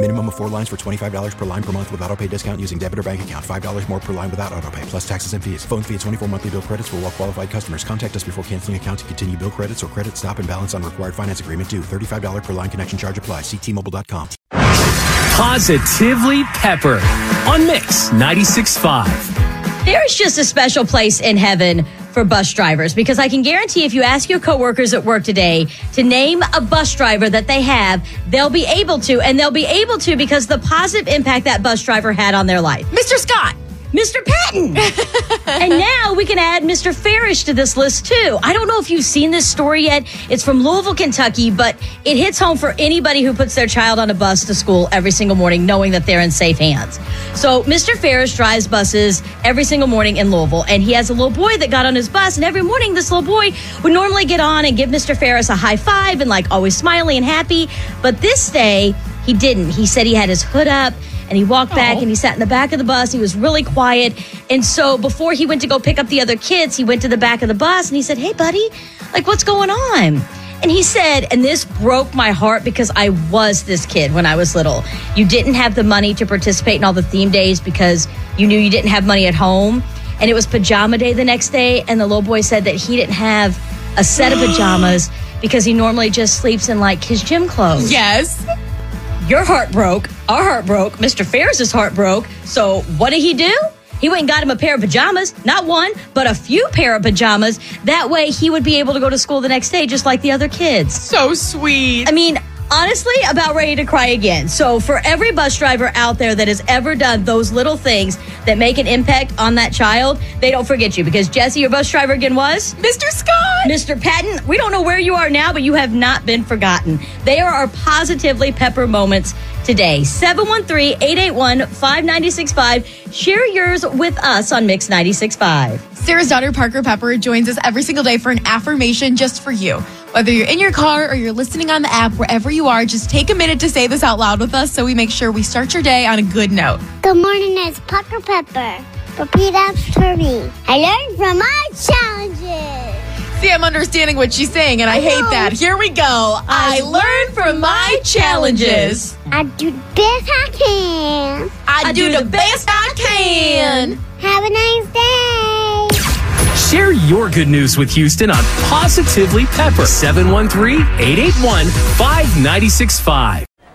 Minimum of four lines for $25 per line per month with auto pay discount using debit or bank account. $5 more per line without auto pay, plus taxes and fees. Phone fee at 24 monthly bill credits for all well qualified customers. Contact us before canceling account to continue bill credits or credit stop and balance on required finance agreement due. $35 per line connection charge apply. Ctmobile.com. Positively Pepper on Mix 96.5. There's just a special place in heaven for bus drivers because I can guarantee if you ask your coworkers at work today to name a bus driver that they have, they'll be able to, and they'll be able to because the positive impact that bus driver had on their life. Mr. Scott. Mr. Patton. and now we can add Mr. Farish to this list too. I don't know if you've seen this story yet. It's from Louisville, Kentucky, but it hits home for anybody who puts their child on a bus to school every single morning knowing that they're in safe hands. So Mr. Farish drives buses every single morning in Louisville, and he has a little boy that got on his bus, and every morning this little boy would normally get on and give Mr. Ferris a high five and like always smiling and happy. But this day, he didn't. He said he had his hood up and he walked back and he sat in the back of the bus. He was really quiet. And so before he went to go pick up the other kids, he went to the back of the bus and he said, Hey, buddy, like, what's going on? And he said, and this broke my heart because I was this kid when I was little. You didn't have the money to participate in all the theme days because you knew you didn't have money at home. And it was pajama day the next day. And the little boy said that he didn't have a set of pajamas because he normally just sleeps in like his gym clothes. Yes. Your heart broke. Our heart broke. Mr. Ferris's heart broke. So what did he do? He went and got him a pair of pajamas, not one, but a few pair of pajamas. That way he would be able to go to school the next day just like the other kids. So sweet. I mean, honestly, about ready to cry again. So for every bus driver out there that has ever done those little things that make an impact on that child, they don't forget you because Jesse, your bus driver again was Mr. Scott. Mr. Patton. We don't know where you are now, but you have not been forgotten. They are our positively pepper moments today. 713-881-5965. Share yours with us on Mix 96.5. Sarah's daughter, Parker Pepper, joins us every single day for an affirmation just for you. Whether you're in your car or you're listening on the app, wherever you are, just take a minute to say this out loud with us so we make sure we start your day on a good note. Good morning, it's Parker Pepper. Repeat after me. I learned from my challenges. See, I'm understanding what she's saying, and I hate that. Here we go. I learn from my challenges. I do the best I can. I do the best I can. Have a nice day. Share your good news with Houston on Positively Pepper 713 881 5965.